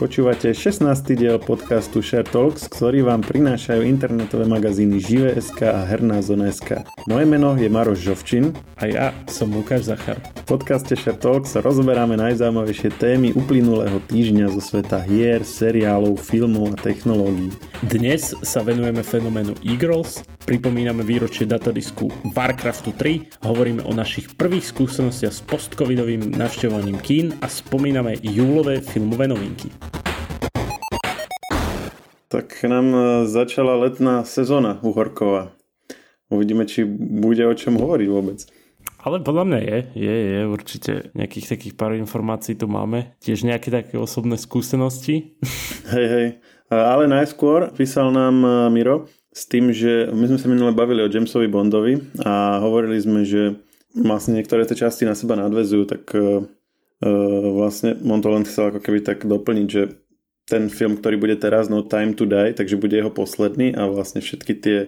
Počúvate 16. diel podcastu Share Talks, ktorý vám prinášajú internetové magazíny Žive.sk a Herná zona.sk. Moje meno je Maroš Žovčin. A ja som Lukáš Zachar. V podcaste Share Talks rozoberáme najzaujímavejšie témy uplynulého týždňa zo sveta hier, seriálov, filmov a technológií. Dnes sa venujeme fenoménu e-girls, pripomíname výročie datadisku Warcraftu 3, hovoríme o našich prvých skúsenostiach s postcovidovým navštevovaním kín a spomíname júlové filmové novinky. Tak nám e, začala letná sezóna Uhorkova. Uvidíme, či bude o čom hovoriť vôbec. Ale podľa mňa je, je, je určite nejakých takých pár informácií tu máme. Tiež nejaké také osobné skúsenosti. Hej, hej. Ale najskôr písal nám e, Miro s tým, že my sme sa minule bavili o Jamesovi Bondovi a hovorili sme, že vlastne niektoré tie časti na seba nadvezujú, tak uh, vlastne on to len chcel ako keby tak doplniť, že ten film, ktorý bude teraz No Time to Die, takže bude jeho posledný a vlastne všetky tie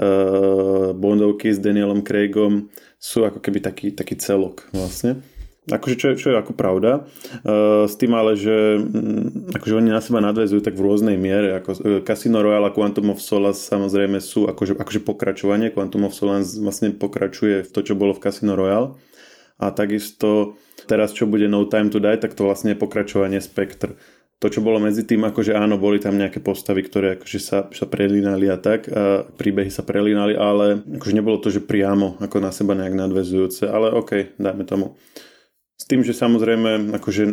uh, Bondovky s Danielom Craigom sú ako keby taký, taký celok vlastne. Akože čo, čo je ako pravda. Uh, s tým ale, že um, akože oni na seba nadvezujú tak v rôznej miere. Ako, uh, Casino Royale a Quantum of Solace samozrejme sú akože, akože pokračovanie. Quantum of Solace vlastne pokračuje v to, čo bolo v Casino Royale. A takisto teraz, čo bude No Time to Die, tak to vlastne je pokračovanie Spectre to, čo bolo medzi tým, akože áno, boli tam nejaké postavy, ktoré akože sa, sa prelínali a tak, a príbehy sa prelínali, ale akože nebolo to, že priamo ako na seba nejak nadvezujúce, ale OK, dajme tomu. S tým, že samozrejme, akože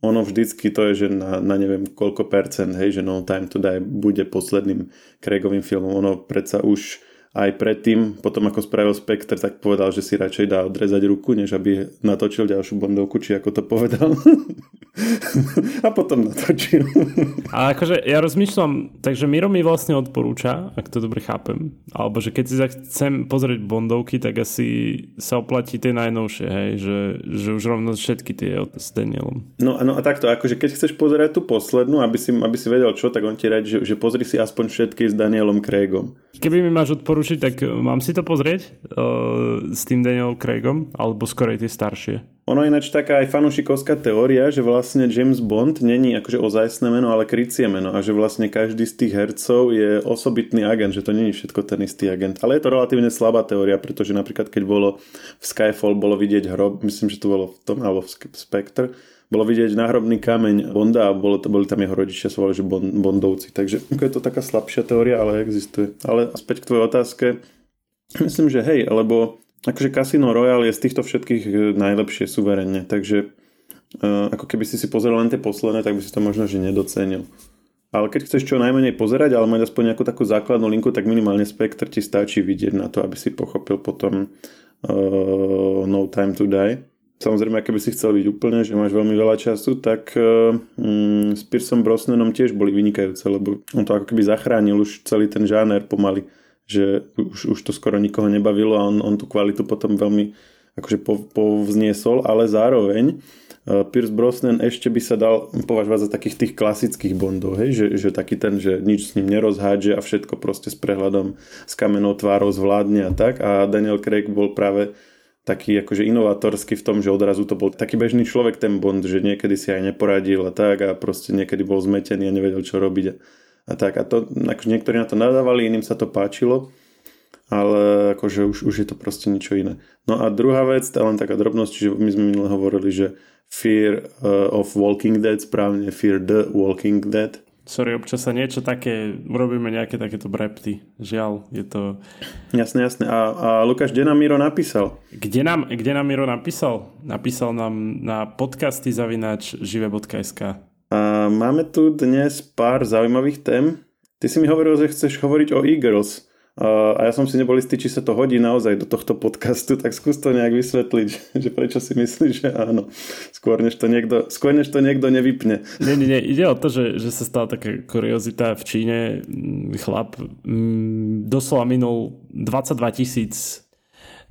ono vždycky to je, že na, na neviem koľko percent, hej, že No Time to Die bude posledným Craigovým filmom. Ono predsa už aj predtým, potom ako spravil Spectre, tak povedal, že si radšej dá odrezať ruku, než aby natočil ďalšiu Bondovku, či ako to povedal. a potom natočil. a akože ja rozmýšľam, takže Miro mi vlastne odporúča, ak to dobre chápem, alebo že keď si chcem pozrieť Bondovky, tak asi sa oplatí tie najnovšie, hej, že, že už rovno všetky tie s Danielom. No, no a takto, akože keď chceš pozerať tú poslednú, aby si, aby si vedel čo, tak on ti radí, že, že pozri si aspoň všetky s Danielom Craigom. Keby mi máš odporučiť, tak mám si to pozrieť uh, s tým Danielom Craigom, alebo skorej tie staršie? Ono ináč taká aj fanušikovská teória, že vlastne James Bond není akože ozajstné meno, ale krycie meno a že vlastne každý z tých hercov je osobitný agent, že to není všetko ten istý agent. Ale je to relatívne slabá teória, pretože napríklad keď bolo v Skyfall bolo vidieť hrob, myslím, že to bolo v tom, alebo v Spectre, bolo vidieť náhrobný kameň Bonda a bolo, boli tam jeho rodičia, sa volali, že Bondovci. Takže je to taká slabšia teória, ale existuje. Ale späť k tvojej otázke, myslím, že hej, lebo akože Casino Royale je z týchto všetkých e, najlepšie suverenne, takže uh, ako keby si si pozrel len tie posledné, tak by si to možno že nedocenil. Ale keď chceš čo najmenej pozerať, ale mať aspoň nejakú takú základnú linku, tak minimálne Spectre ti stačí vidieť na to, aby si pochopil potom uh, No Time to Die. Samozrejme, keby si chcel byť úplne, že máš veľmi veľa času, tak uh, um, s Piersom Brosnanom tiež boli vynikajúce, lebo on to ako keby zachránil už celý ten žáner pomaly že už, už to skoro nikoho nebavilo a on, on tú kvalitu potom veľmi akože povzniesol, ale zároveň uh, Pierce Brosnan ešte by sa dal považovať za takých tých klasických Bondov, hej? Že, že taký ten, že nič s ním nerozhádže a všetko proste s prehľadom, s kamenou tvárou zvládne a tak a Daniel Craig bol práve taký akože inovatorský v tom, že odrazu to bol taký bežný človek ten Bond, že niekedy si aj neporadil a tak a proste niekedy bol zmetený a nevedel čo robiť a tak. A to, akože niektorí na to nadávali, iným sa to páčilo, ale akože už, už je to proste niečo iné. No a druhá vec, tá len taká drobnosť, že my sme minule hovorili, že Fear uh, of Walking Dead, správne Fear the Walking Dead. Sorry, občas sa niečo také, urobíme nejaké takéto brepty. Žiaľ, je to... Jasné, jasné. A, a Lukáš, kde nám Miro napísal? Kde nám, kde nám Miro napísal? Napísal nám na podcasty zavinač žive.sk a máme tu dnes pár zaujímavých tém. Ty si mi hovoril, že chceš hovoriť o e-girls. A ja som si nebol istý, či sa to hodí naozaj do tohto podcastu, tak skús to nejak vysvetliť, že prečo si myslíš, že áno. Skôr než to niekto, skôr než to niekto nevypne. Nie, nie, nie. Ide o to, že, že sa stala taká kuriozita v Číne. Chlap mm, doslova minul 22 tisíc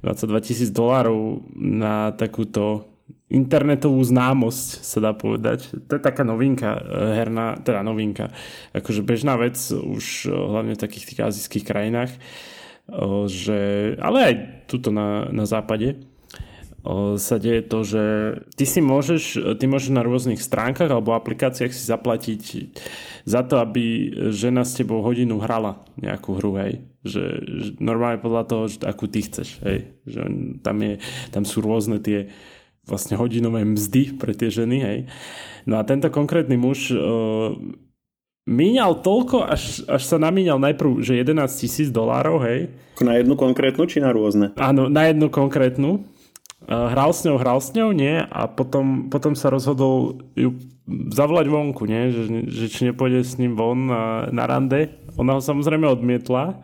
22 tisíc dolárov na takúto internetovú známosť, sa dá povedať. To je taká novinka eh, herná, teda novinka, akože bežná vec už eh, hlavne v takých tých azijských krajinách, eh, že, ale aj tuto na, na západe, sa deje to, že ty si môžeš, ty môžeš na rôznych stránkach alebo aplikáciách si zaplatiť za to, aby žena s tebou hodinu hrala nejakú hru, hej. Že, že normálne podľa toho, že akú ty chceš, hej. Že tam, je, tam sú rôzne tie vlastne hodinové mzdy pre tie ženy, hej. No a tento konkrétny muž uh, míňal toľko, až, až sa namíňal najprv, že 11 tisíc dolárov, hej. Na jednu konkrétnu či na rôzne? Áno, na jednu konkrétnu hral s ňou, hral s ňou, nie? A potom, potom sa rozhodol ju zavolať vonku, nie? Že, že či nepôjde s ním von na, na rande. Ona ho samozrejme odmietla.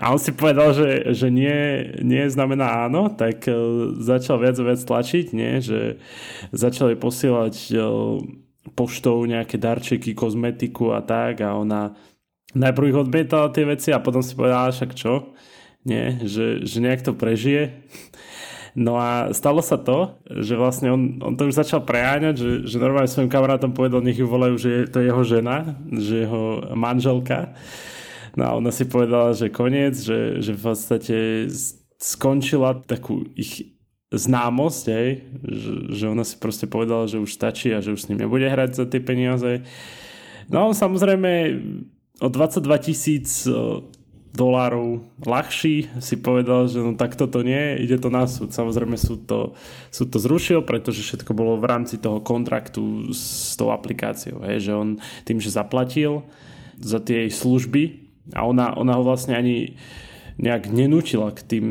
A on si povedal, že, že nie, nie znamená áno, tak uh, začal viac a viac tlačiť, nie? Že začali posielať uh, poštou nejaké darčeky, kozmetiku a tak a ona najprv ich odmietala tie veci a potom si povedala, však čo? Nie, že, že nejak to prežije. No a stalo sa to, že vlastne on, on to už začal preháňať, že, že normálne svojim kamarátom povedal, nech ju volajú, že je to jeho žena, že jeho manželka. No a ona si povedala, že koniec, že, že v podstate skončila takú ich známosť, hej, že, že ona si proste povedala, že už stačí a že už s ním nebude hrať za tie peniaze. No samozrejme o 22 tisíc dolárov ľahší, si povedal, že no tak toto nie, ide to na súd. Samozrejme súd to, súd to zrušil, pretože všetko bolo v rámci toho kontraktu s tou aplikáciou. Hej, že on tým, že zaplatil za tie jej služby a ona, ona ho vlastne ani nejak nenútila k tým,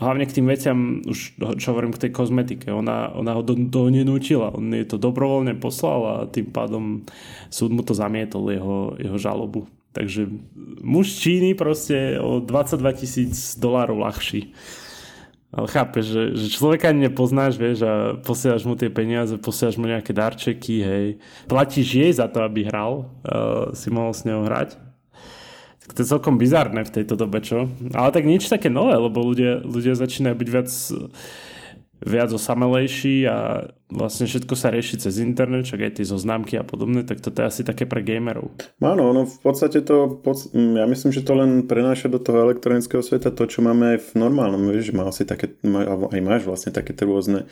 hlavne k tým veciam, už čo hovorím k tej kozmetike, ona, ona ho do, do nenútila, on je to dobrovoľne poslal a tým pádom súd mu to zamietol, jeho, jeho žalobu. Takže muž Číny proste o 22 tisíc dolárov ľahší. Ale chápeš, že, že človeka nepoznáš, vieš, a posielaš mu tie peniaze, posielaš mu nejaké darčeky, hej. Platíš jej za to, aby hral, uh, si mohol s ňou hrať. To je celkom bizarné v tejto dobe, čo? Ale tak nič také nové, lebo ľudia, ľudia začínajú byť viac viac osamelejší a vlastne všetko sa rieši cez internet, čak aj tie zoznámky a podobné, tak toto je asi také pre gamerov. Áno, no v podstate to, ja myslím, že to len prenáša do toho elektronického sveta to, čo máme aj v normálnom, vieš, má asi také, aj máš vlastne také rôzne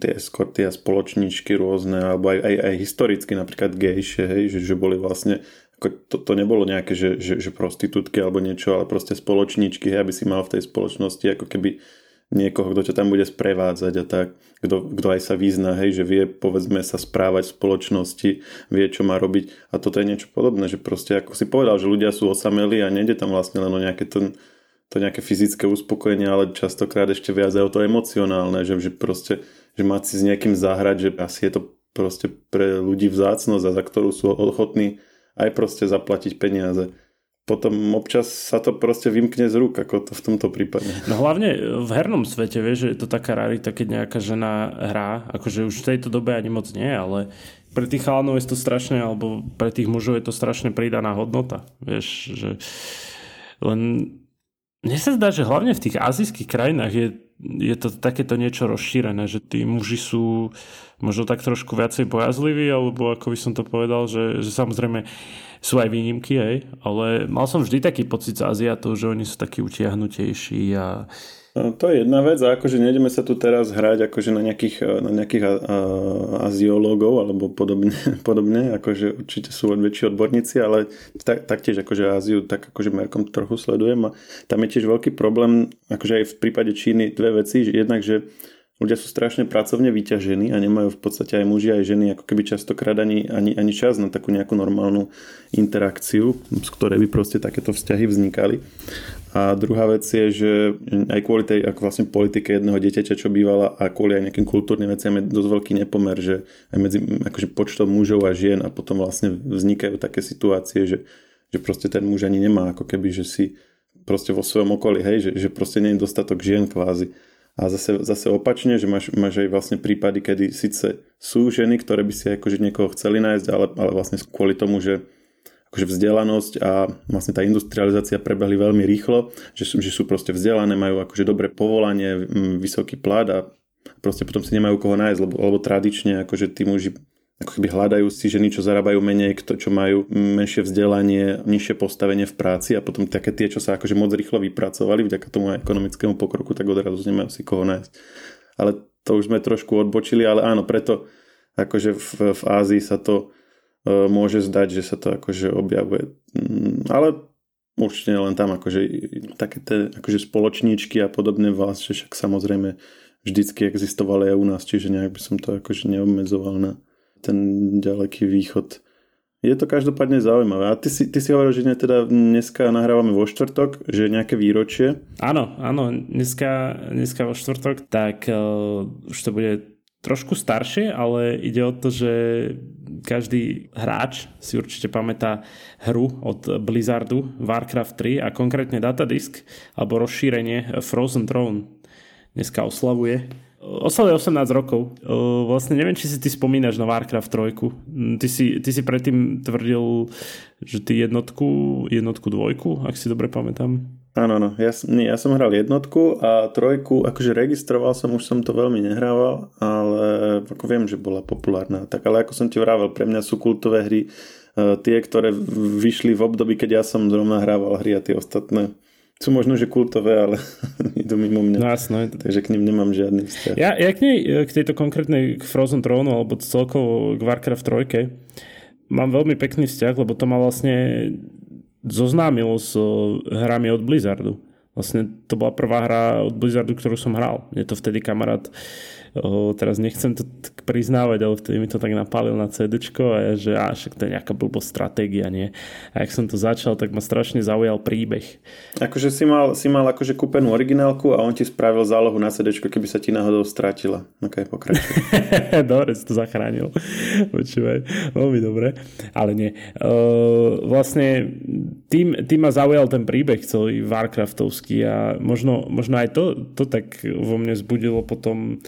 tie eskorty a spoločníčky rôzne, alebo aj, aj, aj historicky napríklad gejšie, hej, že, že boli vlastne to, to nebolo nejaké, že, že, že prostitútky alebo niečo, ale proste spoločníčky, hej, aby si mal v tej spoločnosti ako keby niekoho, kto ťa tam bude sprevádzať a tak, kto, kto aj sa vyzná, hej, že vie povedzme sa správať v spoločnosti, vie čo má robiť. A toto je niečo podobné, že proste ako si povedal, že ľudia sú osamelí a nejde tam vlastne len o nejaké to, to nejaké fyzické uspokojenie, ale častokrát ešte viac aj o to emocionálne, že, že proste, že mať si s niekým zahrať, že asi je to proste pre ľudí vzácnosť a za ktorú sú ochotní aj proste zaplatiť peniaze potom občas sa to proste vymkne z rúk, ako to v tomto prípade. No hlavne v hernom svete, vieš, že je to taká rarita, keď nejaká žena hrá, akože už v tejto dobe ani moc nie, ale pre tých chalanov je to strašne, alebo pre tých mužov je to strašne pridaná hodnota, vieš, že len mne sa zdá, že hlavne v tých azijských krajinách je, je to takéto niečo rozšírené, že tí muži sú možno tak trošku viacej bojazliví, alebo ako by som to povedal, že, že samozrejme sú aj výnimky, hej, ale mal som vždy taký pocit z Aziatov, že oni sú takí utiahnutejší a to je jedna vec a akože nejdeme sa tu teraz hrať akože na nejakých, na nejakých a, a, aziológov alebo podobne, podobne, akože určite sú väčší odborníci, ale tak, taktiež akože Áziu tak akože merkom trochu sledujem a tam je tiež veľký problém, akože aj v prípade Číny dve veci, že jednak, že ľudia sú strašne pracovne vyťažení a nemajú v podstate aj muži aj ženy ako keby častokrát ani, ani, ani čas na takú nejakú normálnu interakciu, z ktorej by proste takéto vzťahy vznikali. A druhá vec je, že aj kvôli tej ako vlastne politike jedného dieťaťa, čo bývala a kvôli aj nejakým kultúrnym veciam je dosť veľký nepomer, že aj medzi akože počtom mužov a žien a potom vlastne vznikajú také situácie, že, že proste ten muž ani nemá ako keby, že si proste vo svojom okolí, hej, že, že proste nie je dostatok žien kvázi. A zase, zase opačne, že máš, máš aj vlastne prípady, kedy síce sú ženy, ktoré by si akože niekoho chceli nájsť, ale, ale vlastne kvôli tomu, že akože vzdelanosť a vlastne tá industrializácia prebehli veľmi rýchlo, že sú, že sú proste vzdelané, majú akože dobré povolanie, vysoký plat a proste potom si nemajú koho nájsť, lebo, lebo tradične akože tí muži ako keby hľadajú si ženy, čo zarábajú menej, kto, čo majú menšie vzdelanie, nižšie postavenie v práci a potom také tie, čo sa akože moc rýchlo vypracovali vďaka tomu ekonomickému pokroku, tak odrazu nemajú si koho nájsť. Ale to už sme trošku odbočili, ale áno, preto akože v, v Ázii sa to môže zdať, že sa to akože objavuje. Mm, ale určite len tam akože také tie akože spoločníčky a podobné vás, že však samozrejme vždycky existovali aj u nás, čiže nejak by som to akože neobmedzoval na ten ďaleký východ. Je to každopádne zaujímavé. A ty si, ty si hovoril, že ne, teda dneska nahrávame vo štvrtok, že nejaké výročie. Áno, áno, dneska, dneska vo štvrtok, tak uh, už to bude trošku staršie, ale ide o to, že každý hráč si určite pamätá hru od Blizzardu Warcraft 3 a konkrétne datadisk alebo rozšírenie Frozen Throne dneska oslavuje. Oslavuje 18 rokov. Vlastne neviem, či si ty spomínaš na Warcraft 3. Ty si, ty si predtým tvrdil, že ty jednotku, jednotku dvojku, ak si dobre pamätám. Áno, áno. Ja, nie, ja som hral jednotku a trojku, akože registroval som, už som to veľmi nehrával, ale ako viem, že bola populárna. Tak ale ako som ti vravel, pre mňa sú kultové hry uh, tie, ktoré vyšli v období, keď ja som zrovna hrával hry a tie ostatné sú možno, že kultové, ale idú mimo mňa. No, jasno. Takže k ním nemám žiadny vzťah. Ja, ja k, nej, k tejto konkrétnej k Frozen Throne alebo celkovo k Warcraft 3 mám veľmi pekný vzťah, lebo to ma vlastne zoznámil s eh, hrami od Blizzardu. Vlastne to bola prvá hra od Blizzardu, ktorú som hral. Je to vtedy kamarát o, teraz nechcem to priznávať, ale vtedy mi to tak napálil na CD a ja, že á, však to je nejaká blbo stratégia, nie? A ak som to začal, tak ma strašne zaujal príbeh. Akože si mal, si mal akože kúpenú originálku a on ti spravil zálohu na CD, keby sa ti náhodou strátila. Ok, pokračuj. dobre, si to zachránil. Počúvaj, veľmi dobre. Ale nie. Uh, vlastne tým, tým ma zaujal ten príbeh celý Warcraftovský a možno, možno aj to, to tak vo mne zbudilo potom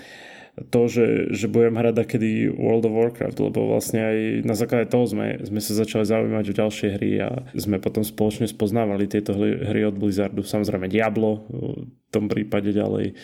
to, že, že budem hrať kedy World of Warcraft, lebo vlastne aj na základe toho sme, sme sa začali zaujímať o ďalšie hry a sme potom spoločne spoznávali tieto hry od Blizzardu. Samozrejme Diablo v tom prípade ďalej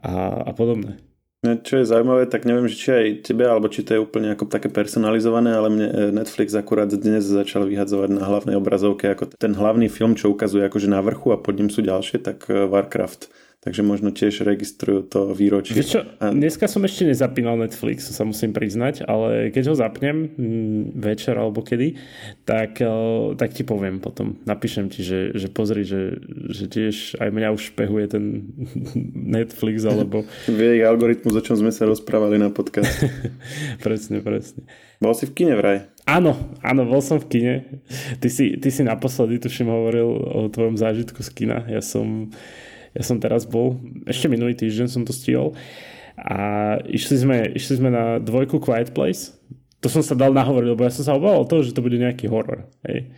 a, a podobné. Čo je zaujímavé, tak neviem, či aj tebe, alebo či to je úplne ako také personalizované, ale mne eh, Netflix akurát dnes začal vyhadzovať na hlavnej obrazovke ako ten hlavný film, čo ukazuje akože na vrchu a pod ním sú ďalšie, tak eh, Warcraft takže možno tiež registrujú to výročie. Vieš čo, dneska som ešte nezapínal Netflix, sa musím priznať, ale keď ho zapnem mm, večer alebo kedy, tak, eh, tak ti poviem potom. Napíšem ti, že, že pozri, že, že tiež aj mňa už špehuje ten Netflix alebo... Vie ich algoritmus, o čom sme sa rozprávali na podcast. presne, presne. Bol si v kine vraj? Áno, áno, bol som v kine. Ty si, ty si naposledy, tuším, hovoril o tvojom zážitku z kina. Ja som ja som teraz bol, ešte minulý týždeň som to stihol a išli sme, išli sme na dvojku Quiet Place. To som sa dal nahovoriť, lebo ja som sa obával toho, že to bude nejaký horor. Hej.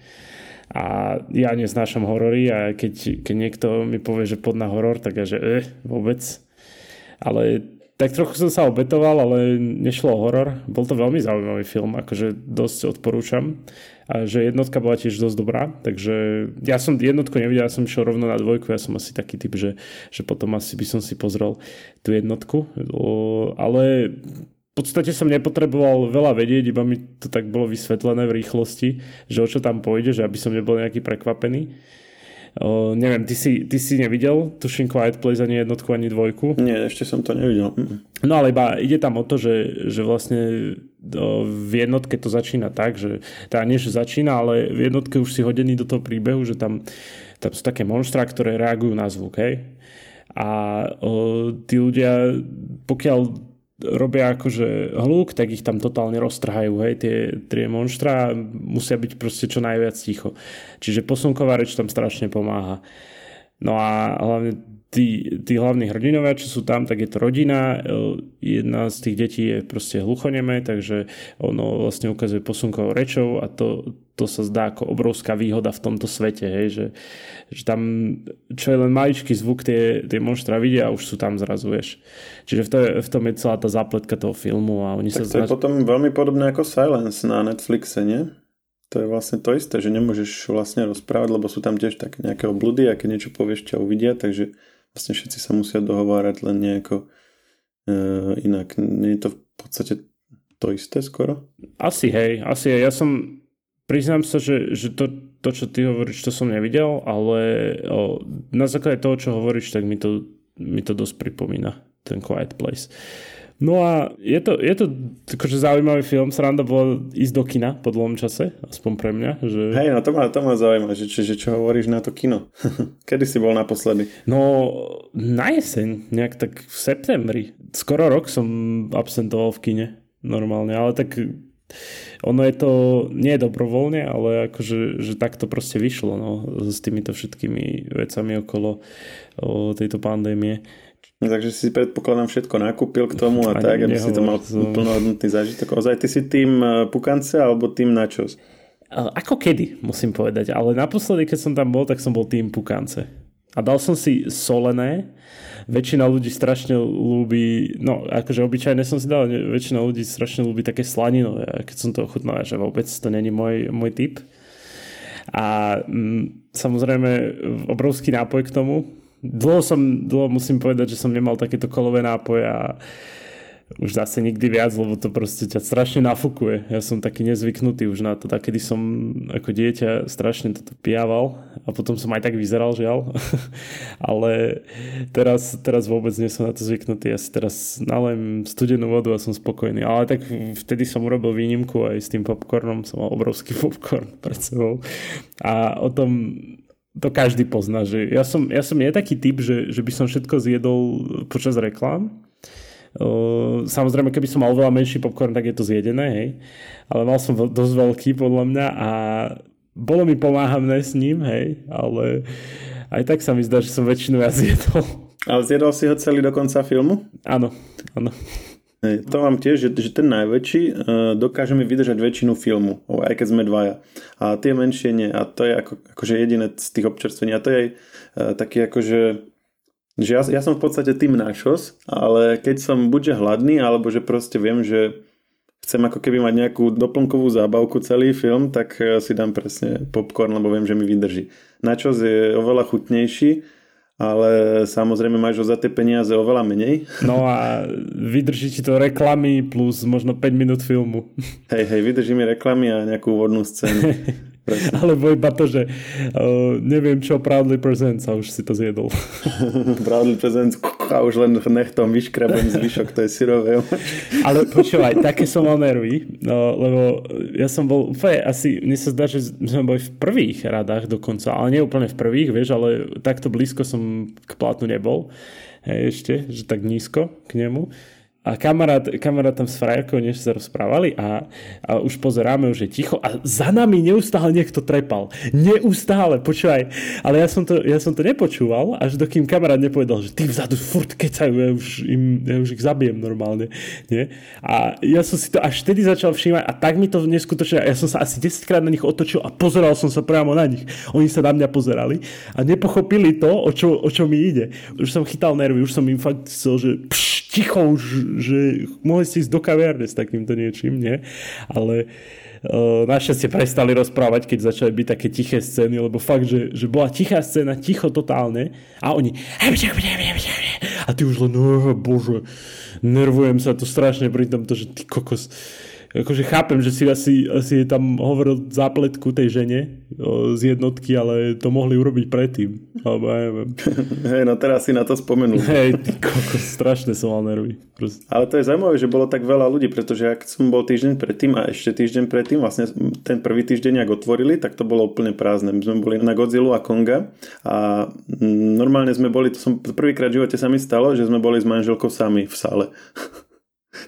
A ja neznášam horory a keď, keď niekto mi povie, že pod na horor, tak ja že eh, vôbec. Ale tak trochu som sa obetoval, ale nešlo o horor. Bol to veľmi zaujímavý film, akože dosť odporúčam. Že jednotka bola tiež dosť dobrá, takže ja som jednotku nevidel, ja som išiel rovno na dvojku, ja som asi taký typ, že, že potom asi by som si pozrel tú jednotku. Ale v podstate som nepotreboval veľa vedieť, iba mi to tak bolo vysvetlené v rýchlosti, že o čo tam pôjde, že aby som nebol nejaký prekvapený. O, neviem, ty si, ty si nevidel tuším Quiet Place ani jednotku, ani dvojku? Nie, ešte som to nevidel. No ale iba ide tam o to, že, že vlastne v jednotke to začína tak, že teda nie, že začína, ale v jednotke už si hodený do toho príbehu, že tam, tam sú také monštra, ktoré reagujú na zvuk, hej? A o, tí ľudia, pokiaľ robia akože hluk, tak ich tam totálne roztrhajú, hej, tie, tie monštra musia byť proste čo najviac ticho. Čiže posunková reč tam strašne pomáha. No a hlavne tí, tí hlavní hrdinovia, čo sú tam, tak je to rodina. Jedna z tých detí je proste hluchonemé, takže ono vlastne ukazuje posunkovou rečou a to, to sa zdá ako obrovská výhoda v tomto svete, hej, že, že tam, čo je len maličký zvuk, tie, tie monštra vidia a už sú tam zrazu, vieš. Čiže v, to, v tom je celá tá zápletka toho filmu a oni tak sa... to je potom veľmi podobné ako Silence na Netflixe, nie? To je vlastne to isté, že nemôžeš vlastne rozprávať, lebo sú tam tiež také nejaké obludy a keď niečo povieš, ťa uvidia, takže vlastne všetci sa musia dohovárať len nejako e, inak. Nie je to v podstate to isté skoro? Asi hej, asi hej. Ja som Priznám sa, že, že to, to, čo ty hovoríš, to som nevidel, ale o, na základe toho, čo hovoríš, tak mi to mi to dosť pripomína, ten Quiet Place. No a je to, je to akože zaujímavý film, sranda bolo ísť do kina po dlhom čase, aspoň pre mňa. Že... Hej, no to ma, to ma zaujíma, že, že, že čo hovoríš na to kino. Kedy si bol naposledy? No na jeseň, nejak tak v septembri. Skoro rok som absentoval v kine normálne, ale tak ono je to nie dobrovoľne, ale akože že tak to proste vyšlo no, s týmito všetkými vecami okolo o tejto pandémie. Takže si predpokladám všetko nakúpil k tomu a Ani tak, aby si to mal to... plnohodnotný zážitok. Ozaj, ty si tým e, pukance alebo tým načos? Ako kedy, musím povedať. Ale naposledy, keď som tam bol, tak som bol tým pukance. A dal som si solené. Väčšina ľudí strašne ľúbi, no akože obyčajne som si dal, väčšina ľudí strašne ľúbi také slaninové. Keď som to ochutnal, že vôbec to není môj, môj typ. A mm, samozrejme obrovský nápoj k tomu, dlho som, dlho musím povedať, že som nemal takéto kolové nápoje a už zase nikdy viac, lebo to proste ťa strašne nafúkuje. Ja som taký nezvyknutý už na to, tak kedy som ako dieťa strašne toto pijával a potom som aj tak vyzeral, žiaľ. Ale teraz, teraz vôbec nie som na to zvyknutý. Ja si teraz nalem studenú vodu a som spokojný. Ale tak vtedy som urobil výnimku aj s tým popcornom. Som mal obrovský popcorn pred sebou. A o tom to každý pozná, že ja som, ja som je taký typ, že, že by som všetko zjedol počas reklám. Samozrejme, keby som mal veľa menší popcorn, tak je to zjedené, hej. Ale mal som dosť veľký podľa mňa a bolo mi pomáhamné s ním, hej, ale aj tak sa mi zdá, že som väčšinu ja zjedol. Ale zjedol si ho celý do konca filmu? Áno, áno. To mám tiež, že, že ten najväčší uh, dokáže mi vydržať väčšinu filmu, aj keď sme dvaja. A tie menšie nie. A to je ako, akože jediné z tých občerstvení. A to je aj uh, taký akože že ja, ja som v podstate tým nášos, ale keď som buďže hladný, alebo že proste viem, že chcem ako keby mať nejakú doplnkovú zábavku celý film, tak e, si dám presne popcorn, lebo viem, že mi vydrží. Načos je oveľa chutnejší, ale samozrejme máš ho za tie peniaze oveľa menej. No a vydrží ti to reklamy plus možno 5 minút filmu. Hej, hej, vydrží mi reklamy a nejakú úvodnú scénu. Alebo iba to, že uh, neviem čo, Proudly Presents a už si to zjedol. proudly Presents a už len nechtom vyškrabem zvyšok je syrové. Ale počúvaj, také som mal nervy, no, lebo ja som bol úplne asi, mne sa zdá, že sme boli v prvých radách dokonca, ale nie úplne v prvých, vieš, ale takto blízko som k plátu nebol. Hej, ešte, že tak nízko k nemu a kamarát, kamarát tam s frajerkou než sa rozprávali a, a už pozeráme, už je ticho a za nami neustále niekto trepal. Neustále, počúvaj. Ale ja som to, ja som to nepočúval, až dokým kamarát nepovedal, že ty vzadu furt kecajú, ja už, im, ja už ich zabijem normálne. Nie? A ja som si to až vtedy začal všímať a tak mi to neskutočne, ja som sa asi 10 krát na nich otočil a pozeral som sa priamo na nich. Oni sa na mňa pozerali a nepochopili to, o čo, o čo mi ide. Už som chytal nervy, už som im fakt chcel, že pš, ticho už, že mohli ste ísť do kaviarne s takýmto niečím, nie? Ale uh, našťastie prestali rozprávať, keď začali byť také tiché scény, lebo fakt, že, že bola tichá scéna, ticho totálne a oni a ty už len, oh, bože, nervujem sa tu strašne pri tomto, že ty kokos akože chápem, že si asi, asi tam hovoril zápletku tej žene o, z jednotky, ale to mohli urobiť predtým. Alebo ja neviem. Hej, no teraz si na to spomenul. Hej, ty kokos, strašne som mal nervy. Proste. Ale to je zaujímavé, že bolo tak veľa ľudí, pretože ak som bol týždeň predtým a ešte týždeň predtým, vlastne ten prvý týždeň, ak otvorili, tak to bolo úplne prázdne. My sme boli na Godzilla a Konga a normálne sme boli, to som prvýkrát v živote sa mi stalo, že sme boli s manželkou sami v sále.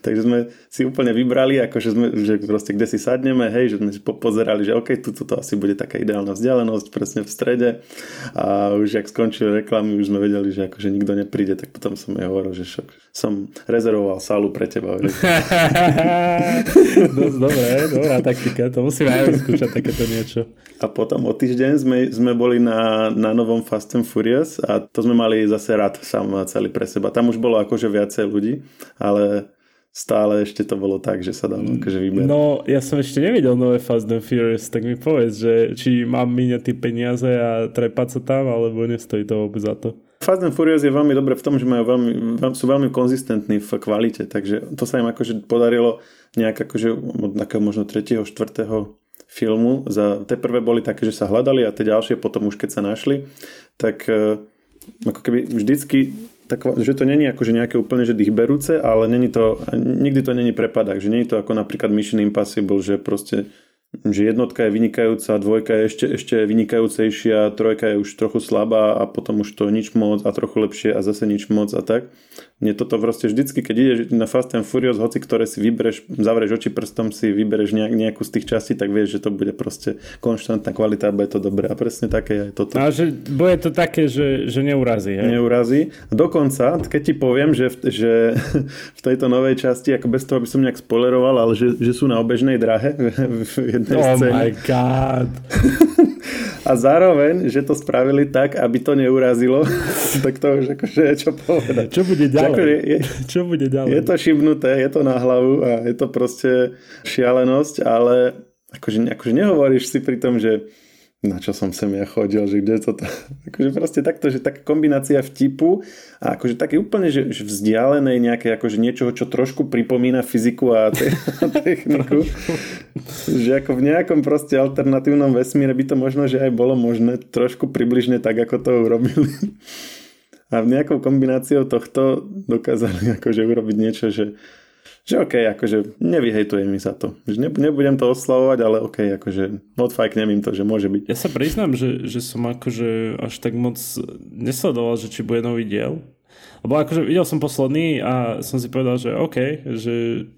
Takže sme si úplne vybrali, akože sme, že proste kde si sadneme, hej, že sme si pozerali, že OK, tu to asi bude taká ideálna vzdialenosť, presne v strede a už ak skončili reklamy, už sme vedeli, že akože nikto nepríde, tak potom som jej hovoril, že šok, som rezervoval sálu pre teba. Dobré, dobrá taktika, to musíme aj skúšať takéto niečo. A potom o týždeň sme, sme boli na, na novom Fast and Furious a to sme mali zase rád sám celý pre seba. Tam už bolo akože viacej ľudí, ale stále ešte to bolo tak, že sa dalo mm. akože vyberať. No, ja som ešte nevidel nové Fast and Furious, tak mi povedz, že či mám míňať tie peniaze a trepať sa tam, alebo nestojí to vôbec za to. Fast and Furious je veľmi dobré v tom, že majú veľmi, sú veľmi konzistentní v kvalite, takže to sa im akože podarilo nejak akože od takého možno 3. 4. filmu. Za, tie prvé boli také, že sa hľadali a tie ďalšie potom už keď sa našli, tak eh, ako keby vždycky tak, že to není akože nejaké úplne že dýchberúce, ale není to, nikdy to není prepadak, že není to ako napríklad Mission Impossible, že proste že jednotka je vynikajúca, dvojka je ešte, ešte vynikajúcejšia, trojka je už trochu slabá a potom už to nič moc a trochu lepšie a zase nič moc a tak. Nie toto proste vždycky, keď ideš na Fast and Furious, hoci ktoré si vybereš, zavrieš oči prstom, si vybereš nejak, nejakú z tých častí, tak vieš, že to bude proste konštantná kvalita a bude to dobré. A presne také je toto. A že bude to také, že, že neurazí. Hej? Neurazí. Dokonca, keď ti poviem, že, v, že v tejto novej časti, ako bez toho by som nejak spoileroval, ale že, že sú na obežnej drahe v jednej oh scéne. my god. a zároveň, že to spravili tak, aby to neurazilo, tak to už akože je čo povedať. Čo bude ďalej? Akože je, čo bude ďalej? Je to šibnuté, je to na hlavu a je to proste šialenosť, ale akože, akože nehovoríš si pri tom, že na čo som sem ja chodil, že kde to akože proste takto, že taká kombinácia vtipu a akože také úplne, že, že vzdialenej nejaké akože niečoho, čo trošku pripomína fyziku a, te, a techniku, že ako v nejakom proste alternatívnom vesmíre by to možno, že aj bolo možné trošku približne tak, ako to urobili. A v nejakou kombináciou tohto dokázali akože urobiť niečo, že že OK, akože nevyhejtuje mi sa to. Že nebudem to oslavovať, ale OK, akože odfajknem im to, že môže byť. Ja sa priznám, že, že som akože až tak moc nesledoval, že či bude nový diel. Lebo akože videl som posledný a som si povedal, že OK, že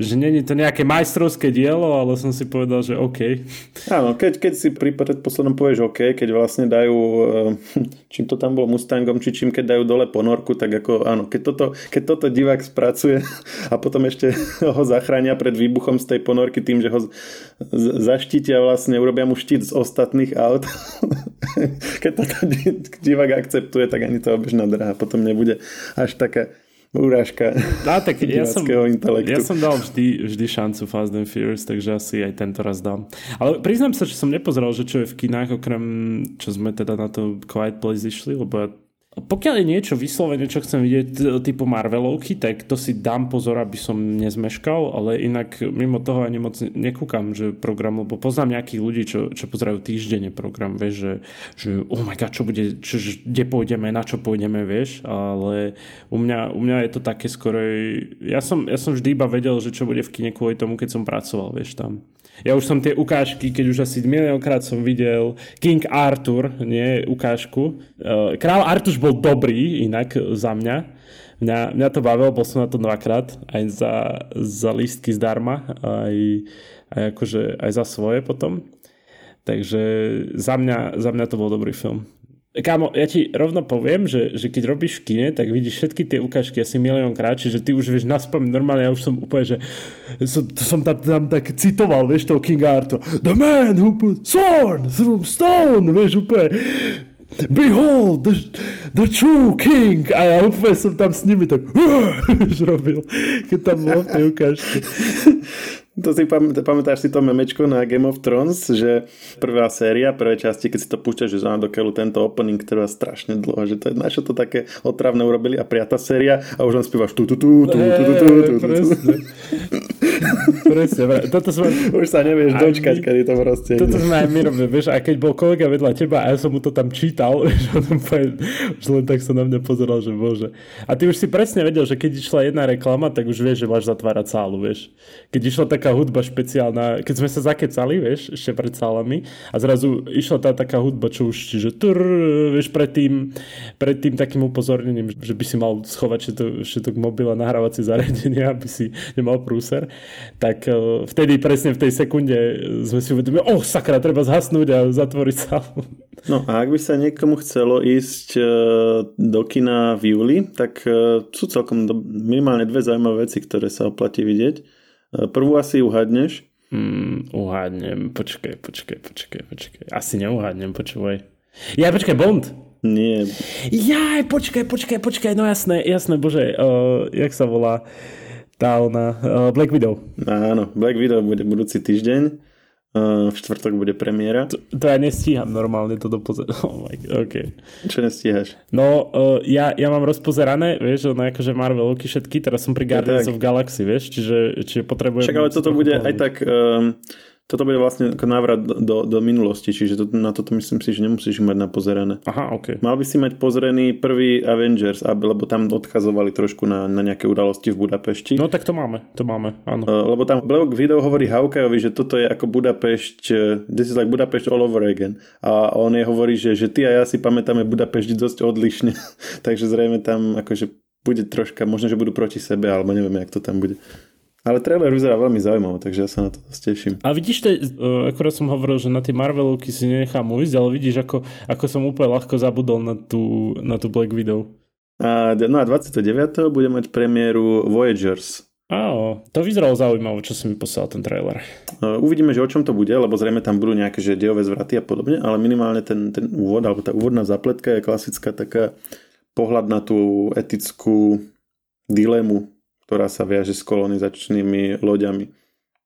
že není to nejaké majstrovské dielo, ale som si povedal, že OK. Áno, keď, keď si pri predposlednom povieš OK, keď vlastne dajú, eh, čím to tam bolo Mustangom, či čím keď dajú dole ponorku, tak ako áno, keď toto, keď toto divák spracuje a potom ešte ho zachránia pred výbuchom z tej ponorky tým, že ho zaštítia vlastne, urobia mu štít z ostatných aut. keď toto divák akceptuje, tak ani to obežná dráha potom nebude až taká urážka no, tak ja som, intelektu. Ja som dal vždy, vždy šancu Fast and Furious, takže asi aj tento raz dám. Ale priznám sa, že som nepozeral, že čo je v kinách, okrem čo sme teda na to Quiet Place išli, lebo ja pokiaľ je niečo vyslovene, čo chcem vidieť typu Marvelovky, tak to si dám pozor, aby som nezmeškal, ale inak mimo toho ani moc nekúkam, že program, lebo poznám nejakých ľudí, čo, čo pozerajú týždenne program, vieš, že, že oh my god, čo bude, čo, kde pôjdeme, na čo pôjdeme, vieš, ale u mňa, u mňa je to také skoro, ja som, ja som vždy iba vedel, že čo bude v kine kvôli tomu, keď som pracoval, vieš, tam. Ja už som tie ukážky, keď už asi miliónkrát som videl King Arthur, nie ukážku. Uh, Král Artuš bol dobrý inak za mňa. Mňa, mňa to bavilo, bol som na to dvakrát, aj za, za lístky zdarma, aj, aj, akože, aj za svoje potom. Takže za mňa, za mňa to bol dobrý film. Kámo, ja ti rovno poviem, že, že keď robíš v kine, tak vidíš všetky tie ukážky asi milión krát, čiže ty už vieš naspamäť normálne, ja už som úplne, že som, som tam, tam tak citoval, vieš, toho King Arthur. The man who put sword through stone, vieš, úplne Behold, the, the true king! A ja úplne som tam s nimi tak už robil, keď tam bol v tej ukážke. To si pam- pamätáš si to memečko na Game of Thrones, že prvá séria, prvé časti, keď si to púšťaš, že za dokeľu tento opening trvá strašne dlho, že to je na čo to také otravné urobili a priata séria a už len spievaš tu tu tu tu tu tu tu tu Presne. Toto sme... Už sa nevieš dočkať, kedy to proste Toto sme aj my robili, vieš, a keď bol kolega vedľa teba a ja som mu to tam čítal, že on už len tak sa na mňa pozeral, že bože. A ty už si presne vedel, že keď išla jedna reklama, tak už vieš, že máš zatvárať sálu, vieš. Keď išla taká taká hudba špeciálna, keď sme sa zakecali, vieš, ešte pred sálami a zrazu išla tá taká hudba, čo už, čiže tur, vieš, pred tým, pred tým takým upozornením, že by si mal schovať všetok, všetok a nahrávacie zariadenie, aby si nemal prúser, tak uh, vtedy presne v tej sekunde sme si uvedomili, oh sakra, treba zhasnúť a zatvoriť sálu. No a ak by sa niekomu chcelo ísť uh, do kina v júli, tak sú celkom do, minimálne dve zaujímavé veci, ktoré sa oplatí vidieť. Prvú asi uhadneš. Hmm, uhádnem, počkaj, počkaj, počkaj, počkaj. Asi neuhádnem, počúvaj. Ja, počkaj, Bond. Nie. Jaj, počkaj, počkaj, počkaj, no jasné, jasné, bože, uh, jak sa volá tá ona, uh, Black Widow. Áno, Black Widow bude budúci týždeň. V štvrtok bude premiéra. To, to ja nestíham normálne to dopozerať. Oh my God, okay. Čo nestíhaš? No, uh, ja, ja mám rozpozerané, vieš, no akože Marvelovky všetky, teraz som pri Guardians of Galaxy, vieš, čiže, čiže potrebujem... Však ale toto bude aj tak... Um, Toto bude vlastne návrat do, do minulosti, čiže to, na toto myslím si, že nemusíš mať napozerané. Aha, ok. Mal by si mať pozrený prvý Avengers, lebo tam odkazovali trošku na, na nejaké udalosti v Budapešti. No tak to máme, to máme, áno. Uh, lebo tam Black video hovorí Haukajovi, že toto je ako Budapešť, uh, this is like Budapešť all over again. A on je hovorí, že, že ty a ja si pamätáme Budapešť dosť odlišne, takže zrejme tam akože bude troška, možno, že budú proti sebe, alebo neviem, jak to tam bude. Ale trailer vyzerá veľmi zaujímavé, takže ja sa na to teším. A vidíš, te, uh, akorát som hovoril, že na tie Marvelovky si nenechám ujsť, ale vidíš, ako, ako som úplne ľahko zabudol na tú, na tú Black Widow. A, no a 29. bude mať premiéru Voyagers. Áno, to vyzeralo zaujímavé, čo si mi poslal ten trailer. Uh, uvidíme, že o čom to bude, lebo zrejme tam budú nejaké že dejové zvraty a podobne, ale minimálne ten, ten úvod, alebo tá úvodná zapletka je klasická taká pohľad na tú etickú dilemu ktorá sa viaže s kolonizačnými loďami.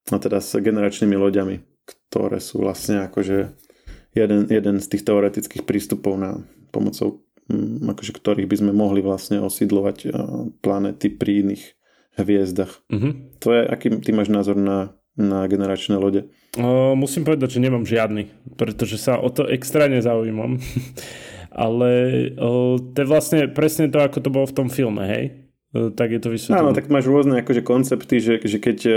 A teda s generačnými loďami, ktoré sú vlastne akože jeden, jeden z tých teoretických prístupov na pomocou mm, akože ktorých by sme mohli vlastne osídlovať planéty pri iných hviezdach. Mm-hmm. To je, aký ty máš názor na, na generačné lode? O, musím povedať, že nemám žiadny, pretože sa o to extra nezaujímam. Ale o, to je vlastne presne to, ako to bolo v tom filme, hej? E, tak je to vysvetlené. Áno, tak máš rôzne akože koncepty, že, že keď e,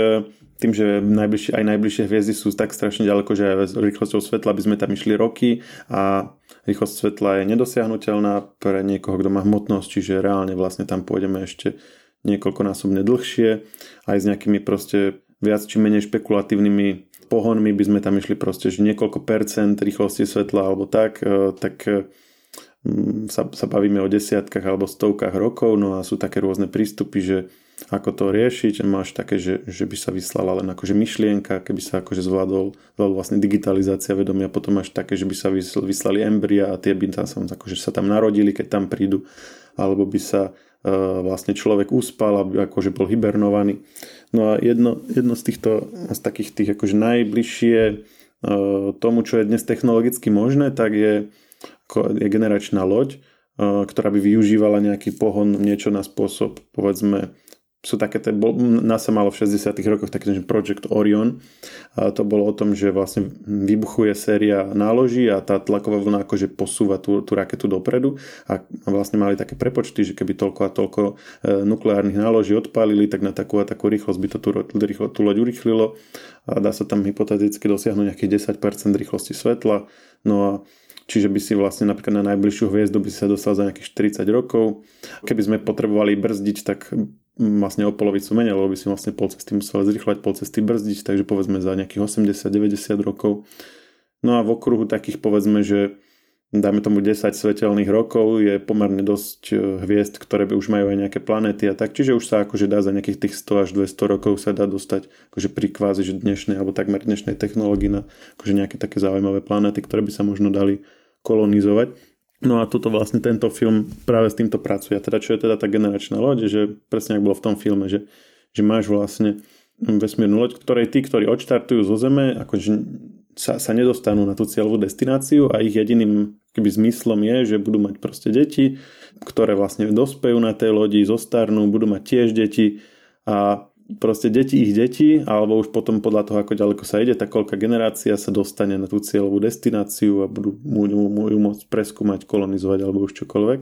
tým, že najbližšie, aj najbližšie hviezdy sú tak strašne ďaleko, že s rýchlosťou svetla by sme tam išli roky a rýchlosť svetla je nedosiahnutelná pre niekoho, kto má hmotnosť, čiže reálne vlastne tam pôjdeme ešte niekoľkonásobne dlhšie, aj s nejakými proste viac či menej špekulatívnymi pohonmi by sme tam išli proste, že niekoľko percent rýchlosti svetla alebo tak, e, tak sa, sa bavíme o desiatkách alebo stovkách rokov, no a sú také rôzne prístupy, že ako to riešiť, máš také, že, že by sa vyslala len akože myšlienka, keby sa akože zvládol, zvládol vlastne digitalizácia vedomia, potom máš také, že by sa vyslali embria a tie by tam akože sa tam narodili, keď tam prídu, alebo by sa uh, vlastne človek uspal, aby akože bol hibernovaný. No a jedno, jedno z týchto, z takých tých akože najbližšie uh, tomu, čo je dnes technologicky možné, tak je je generačná loď, e, ktorá by využívala nejaký pohon, niečo na spôsob, povedzme, sú také, nás sa malo v 60 rokoch taký Project Orion a to bolo o tom, že vlastne vybuchuje séria náloží a tá tlaková vlna akože posúva tú, tú raketu dopredu a vlastne mali také prepočty, že keby toľko a toľko e, nukleárnych náloží odpálili, tak na takú a takú rýchlosť by to tú, tú, tú loď urýchlilo a dá sa tam hypoteticky dosiahnuť nejakých 10% rýchlosti svetla. No a čiže by si vlastne napríklad na najbližšiu hviezdu by si sa dostal za nejakých 40 rokov. Keby sme potrebovali brzdiť, tak vlastne o polovicu menej, lebo by si vlastne pol cesty musel zrychlať, pol cesty brzdiť, takže povedzme za nejakých 80-90 rokov. No a v okruhu takých povedzme, že dáme tomu 10 svetelných rokov, je pomerne dosť e, hviezd, ktoré by už majú aj nejaké planéty a tak, čiže už sa akože dá za nejakých tých 100 až 200 rokov sa dá dostať akože pri kvázi, že dnešnej alebo takmer dnešnej technológii na akože nejaké také zaujímavé planéty, ktoré by sa možno dali kolonizovať. No a toto vlastne tento film práve s týmto pracuje. Teda čo je teda tá generačná loď, že presne ako bolo v tom filme, že, že máš vlastne vesmírnu loď, ktorej tí, ktorí odštartujú zo Zeme, akože sa, sa nedostanú na tú cieľovú destináciu a ich jediným keby zmyslom je, že budú mať proste deti, ktoré vlastne dospejú na tej lodi, zostarnú, budú mať tiež deti a proste deti ich deti, alebo už potom podľa toho, ako ďaleko sa ide, tak koľka generácia sa dostane na tú cieľovú destináciu a budú ju môcť preskúmať, kolonizovať alebo už čokoľvek.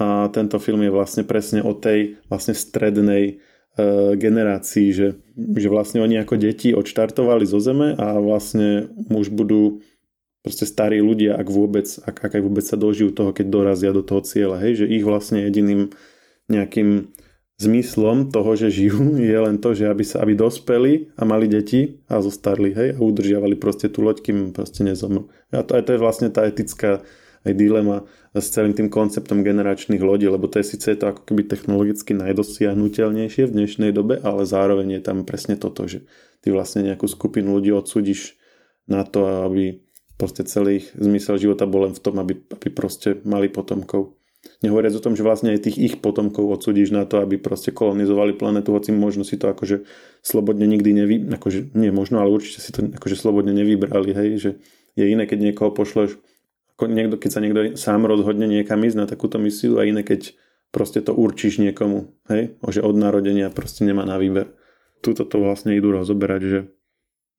A tento film je vlastne presne o tej vlastne strednej e, generácii, že, že vlastne oni ako deti odštartovali zo Zeme a vlastne už budú proste starí ľudia, ak vôbec, ak, ak aj vôbec sa dožijú toho, keď dorazia do toho cieľa, hej, že ich vlastne jediným nejakým zmyslom toho, že žijú, je len to, že aby, sa, aby dospeli a mali deti a zostarli, hej, a udržiavali proste tú loď, kým proste nezomrú. A to, to je vlastne tá etická aj dilema s celým tým konceptom generačných lodí, lebo to je síce to ako keby technologicky najdosiahnutelnejšie v dnešnej dobe, ale zároveň je tam presne toto, že ty vlastne nejakú skupinu ľudí odsudíš na to, aby proste celý ich zmysel života bol len v tom, aby, aby proste mali potomkov. Nehovoriac o tom, že vlastne aj tých ich potomkov odsudíš na to, aby proste kolonizovali planetu, hoci možno si to akože slobodne nikdy nevy... akože nie možno, ale určite si to akože slobodne nevybrali, hej, že je iné, keď niekoho pošleš, niekto, keď sa niekto sám rozhodne niekam ísť na takúto misiu a iné, keď proste to určíš niekomu, hej, že od narodenia proste nemá na výber. Tuto to vlastne idú rozoberať, že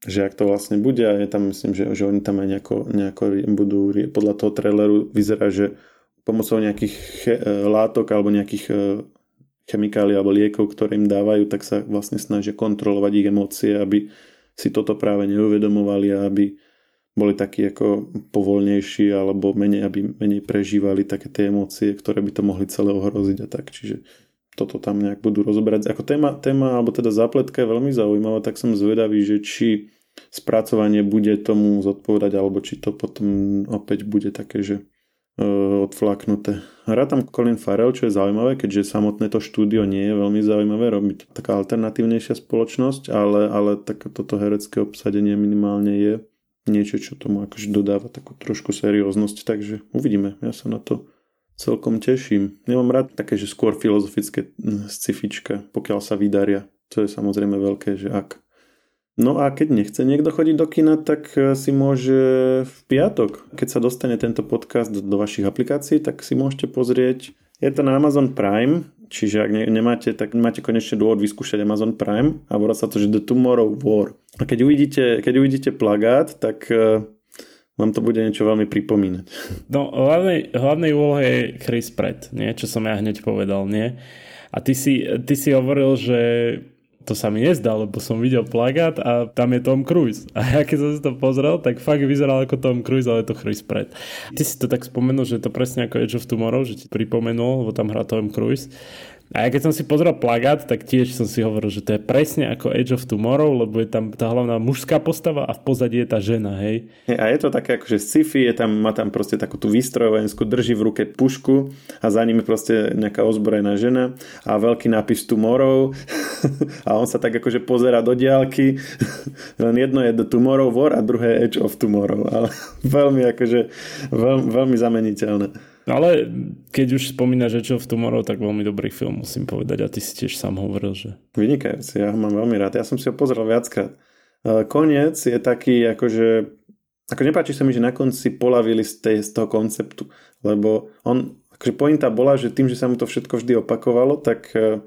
že ak to vlastne bude a je tam, myslím, že, že oni tam aj nejako, nejako budú, podľa toho traileru vyzerá, že pomocou nejakých che, e, látok alebo nejakých e, chemikálií alebo liekov, ktoré im dávajú, tak sa vlastne snažia kontrolovať ich emócie, aby si toto práve neuvedomovali a aby boli takí ako povolnejší alebo menej, aby menej prežívali také tie emócie, ktoré by to mohli celé ohroziť a tak. Čiže toto tam nejak budú rozoberať. Ako téma, téma alebo teda zápletka je veľmi zaujímavá, tak som zvedavý, že či spracovanie bude tomu zodpovedať, alebo či to potom opäť bude také, že uh, odflaknuté. Hrá tam Colin Farrell, čo je zaujímavé, keďže samotné to štúdio nie je veľmi zaujímavé robiť taká alternatívnejšia spoločnosť, ale, ale tak toto herecké obsadenie minimálne je niečo, čo tomu akože dodáva takú trošku serióznosť, takže uvidíme. Ja sa na to celkom teším. Ja mám rád také, že skôr filozofické hm, scifička, pokiaľ sa vydaria. To je samozrejme veľké, že ak. No a keď nechce niekto chodiť do kina, tak eh, si môže v piatok, keď sa dostane tento podcast do vašich aplikácií, tak si môžete pozrieť. Je to na Amazon Prime, čiže ak nemáte, tak máte konečne dôvod vyskúšať Amazon Prime a volá sa to, že The Tomorrow War. A keď uvidíte, keď uvidíte plagát, tak eh, vám to bude niečo veľmi pripomínať. No, hlavnej, hlavnej úlohe je Chris Pratt, nie? čo som ja hneď povedal, nie? A ty si, ty si hovoril, že to sa mi nezdá, lebo som videl plagát a tam je Tom Cruise. A ja keď som si to pozrel, tak fakt vyzeral ako Tom Cruise, ale je to Chris Pratt. Ty si to tak spomenul, že to presne ako Edge of Tomorrow, že ti pripomenul, lebo tam hrá Tom Cruise. A ja keď som si pozrel plagát, tak tiež som si hovoril, že to je presne ako Age of Tomorrow, lebo je tam tá hlavná mužská postava a v pozadí je tá žena, hej. A je to také akože sci-fi, je tam, má tam proste takú tú výstrojovensku, drží v ruke pušku a za ním je proste nejaká ozbrojená žena a veľký nápis Tomorrow a on sa tak akože pozera do diálky. Len jedno je The Tomorrow War a druhé Edge of Tomorrow, ale veľmi akože veľmi, veľmi zameniteľné. Ale keď už spomínaš Edge of Tomorrow, tak veľmi dobrý film, musím povedať. A ty si tiež sám hovoril, že... Vynikajúci, ja ho mám veľmi rád. Ja som si ho pozrel viackrát. E, koniec je taký, akože... Ako nepáči sa mi, že na konci polavili z, tej, z toho konceptu. Lebo on... Akože pointa bola, že tým, že sa mu to všetko vždy opakovalo, tak e,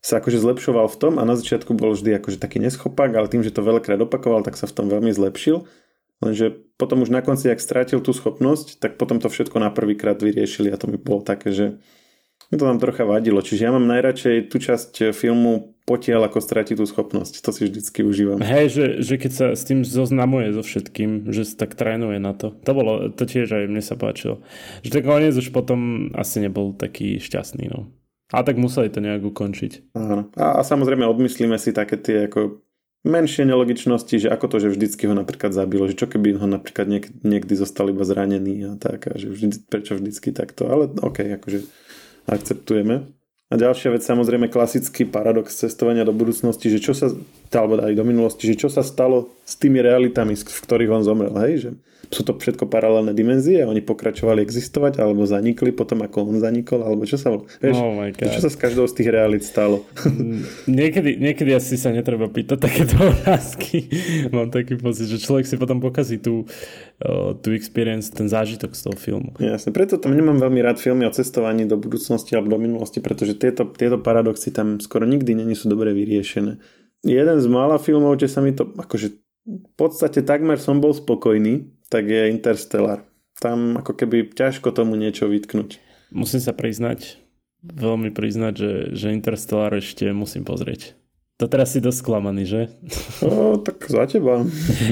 sa akože zlepšoval v tom a na začiatku bol vždy akože taký neschopák, ale tým, že to veľakrát opakoval, tak sa v tom veľmi zlepšil. Lenže potom už na konci, ak strátil tú schopnosť, tak potom to všetko na prvýkrát vyriešili a to mi bolo také, že mi to tam trocha vadilo. Čiže ja mám najradšej tú časť filmu potiaľ, ako stráti tú schopnosť. To si vždycky užívam. Hej, že, že keď sa s tým zoznamuje so všetkým, že sa tak trénuje na to. To bolo, to tiež aj mne sa páčilo. Že tak koniec už potom asi nebol taký šťastný, no. A tak museli to nejak ukončiť. Áno. A, a samozrejme odmyslíme si také tie ako menšie nelogičnosti, že ako to, že vždycky ho napríklad zabilo, že čo keby ho napríklad niek- niekdy zostal iba zranený a tak, a že vždy, prečo vždycky takto, ale OK, akože akceptujeme. A ďalšia vec, samozrejme klasický paradox cestovania do budúcnosti, že čo sa, alebo aj do minulosti, že čo sa stalo s tými realitami, v ktorých on zomrel, hej, že sú to všetko paralelné dimenzie a oni pokračovali existovať alebo zanikli potom ako on zanikol alebo čo sa vieš, oh čo sa s každou z tých realít stalo? Mm, niekedy, niekedy asi sa netreba pýtať takéto otázky. Mám taký pocit, že človek si potom pokazí tú, tú experience, ten zážitok z toho filmu. Jasne, preto tam nemám veľmi rád filmy o cestovaní do budúcnosti alebo do minulosti, pretože tieto, tieto paradoxy tam skoro nikdy není sú dobre vyriešené jeden z mála filmov, kde sa mi to akože v podstate takmer som bol spokojný, tak je Interstellar. Tam ako keby ťažko tomu niečo vytknúť. Musím sa priznať, veľmi priznať, že, že Interstellar ešte musím pozrieť. To teraz si dosť sklamaný, že? No, tak za teba.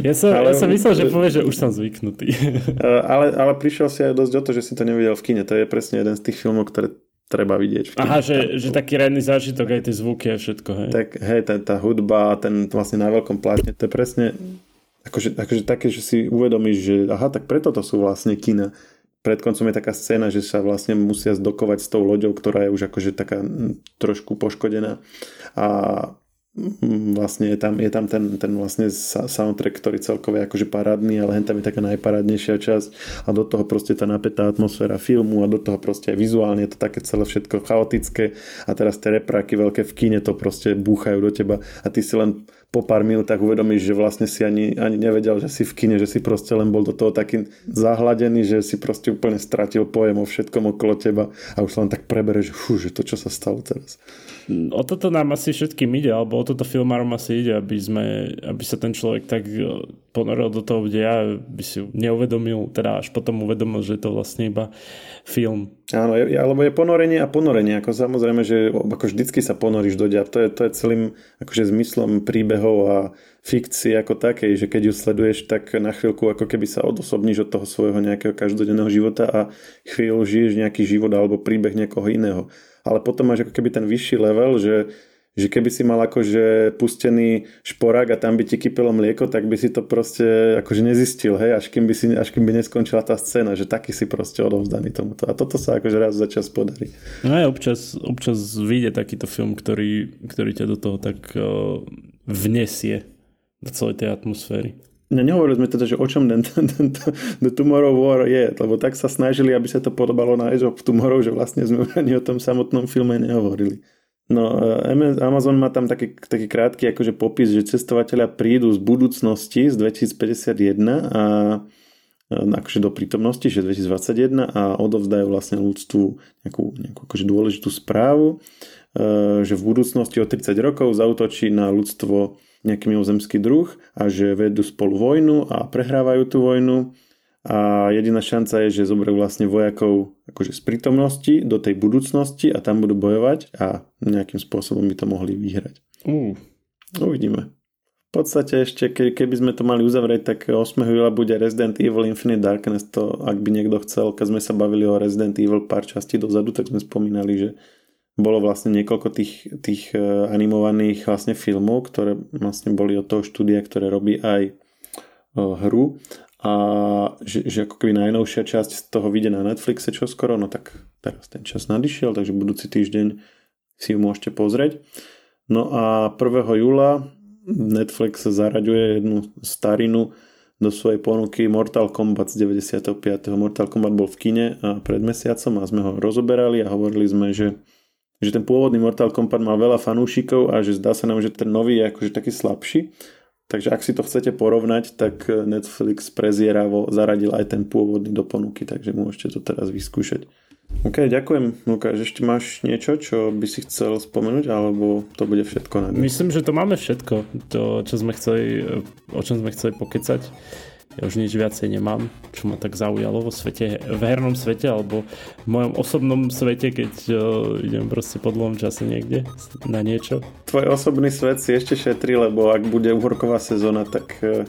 Ja som, ale, ja som myslel, že povie, že už som zvyknutý. Ale, ale prišiel si aj dosť o to, že si to nevidel v kine. To je presne jeden z tých filmov, ktoré treba vidieť. V kine. Aha, že, že taký reálny zážitok, aj tie zvuky a všetko. Hej. Tak hej, tá, tá hudba, ten vlastne na veľkom plátne, to je presne akože, akože také, že si uvedomíš, že aha, tak preto to sú vlastne kina. Pred koncom je taká scéna, že sa vlastne musia zdokovať s tou loďou, ktorá je už akože taká trošku poškodená a vlastne je tam, je tam ten, ten vlastne soundtrack, ktorý celkové je akože parádny, ale hen tam je taká najparádnejšia časť. A do toho proste tá napätá atmosféra filmu a do toho proste aj vizuálne je to také celé všetko chaotické. A teraz tie repráky veľké v kine to proste búchajú do teba. A ty si len po pár minútach uvedomíš, že vlastne si ani, ani nevedel, že si v kine, že si proste len bol do toho taký zahladený, že si proste úplne stratil pojem o všetkom okolo teba a už sa len tak prebere, že fú, že to čo sa stalo teraz. O toto nám asi všetkým ide, alebo o toto filmárom asi ide, aby, sme, aby sa ten človek tak ponoril do toho ja by si neuvedomil, teda až potom uvedomil, že je to vlastne iba film. Áno, je, alebo je ponorenie a ponorenie. Ako samozrejme, že ako vždycky sa ponoríš do deja. To je, to je celým akože zmyslom príbehov a fikcie ako takej, že keď ju sleduješ, tak na chvíľku ako keby sa odosobníš od toho svojho nejakého každodenného života a chvíľu žiješ nejaký život alebo príbeh niekoho iného. Ale potom máš ako keby ten vyšší level, že že keby si mal akože pustený šporák a tam by ti kypelo mlieko, tak by si to proste akože nezistil, hej, až kým by, si, až kým by neskončila tá scéna, že taký si proste odovzdaný tomuto. A toto sa akože raz za čas podarí. No aj občas, občas vyjde takýto film, ktorý, ktorý ťa do toho tak uh, vnesie do celej tej atmosféry. No nehovorili sme teda, že o čom ten, ten, ten, The Tomorrow War je, lebo tak sa snažili, aby sa to podobalo na Age of Tomorrow, že vlastne sme ani o tom samotnom filme nehovorili. No, e, Amazon má tam taký, taký krátky akože popis, že cestovateľia prídu z budúcnosti z 2051 a e, akože do prítomnosti, že 2021 a odovzdajú vlastne ľudstvu nejakú, nejakú akože dôležitú správu, e, že v budúcnosti o 30 rokov zautočí na ľudstvo nejaký mimozemský druh a že vedú spolu vojnu a prehrávajú tú vojnu a jediná šanca je, že zoberú vlastne vojakov akože z prítomnosti do tej budúcnosti a tam budú bojovať a nejakým spôsobom by to mohli vyhrať. Uh. Uvidíme. V podstate ešte, ke, keby sme to mali uzavrieť, tak 8. júla bude Resident Evil Infinite Darkness, to ak by niekto chcel, keď sme sa bavili o Resident Evil pár častí dozadu, tak sme spomínali, že bolo vlastne niekoľko tých, tých e, animovaných vlastne filmov, ktoré vlastne boli od toho štúdia, ktoré robí aj e, hru a že, že ako keby najnovšia časť z toho vyjde na Netflixe čo skoro, no tak teraz ten čas nadišiel, takže budúci týždeň si ju môžete pozrieť. No a 1. júla Netflix zaraďuje jednu starinu do svojej ponuky Mortal Kombat z 95. Mortal Kombat bol v kine pred mesiacom a sme ho rozoberali a hovorili sme, že, že ten pôvodný Mortal Kombat mal veľa fanúšikov a že zdá sa nám, že ten nový je akože taký slabší Takže ak si to chcete porovnať, tak Netflix prezieravo zaradil aj ten pôvodný do ponuky, takže môžete to teraz vyskúšať. OK, ďakujem. Lukáš, ešte máš niečo, čo by si chcel spomenúť, alebo to bude všetko na? Myslím, že to máme všetko, to, čo sme chceli, o čom sme chceli pokecať. Ja už nič viacej nemám, čo ma tak zaujalo vo svete, v hernom svete alebo v mojom osobnom svete, keď uh, idem proste po dlhom čase niekde na niečo. Tvoj osobný svet si ešte šetri, lebo ak bude uhorková sezóna, tak uh,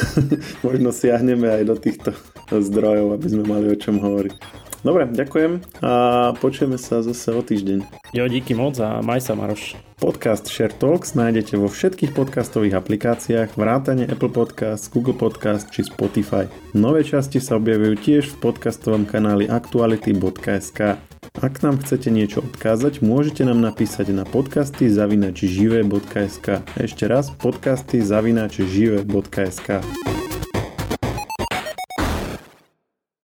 možno siahneme aj do týchto zdrojov, aby sme mali o čom hovoriť. Dobre, ďakujem a počujeme sa zase o týždeň. Jo, díky moc a maj sa Maroš. Podcast Share Talks nájdete vo všetkých podcastových aplikáciách vrátane Apple Podcast, Google Podcast či Spotify. Nové časti sa objavujú tiež v podcastovom kanáli aktuality.sk. Ak nám chcete niečo odkázať, môžete nám napísať na podcasty zavinačžive.sk. Ešte raz podcasty zavinačžive.sk.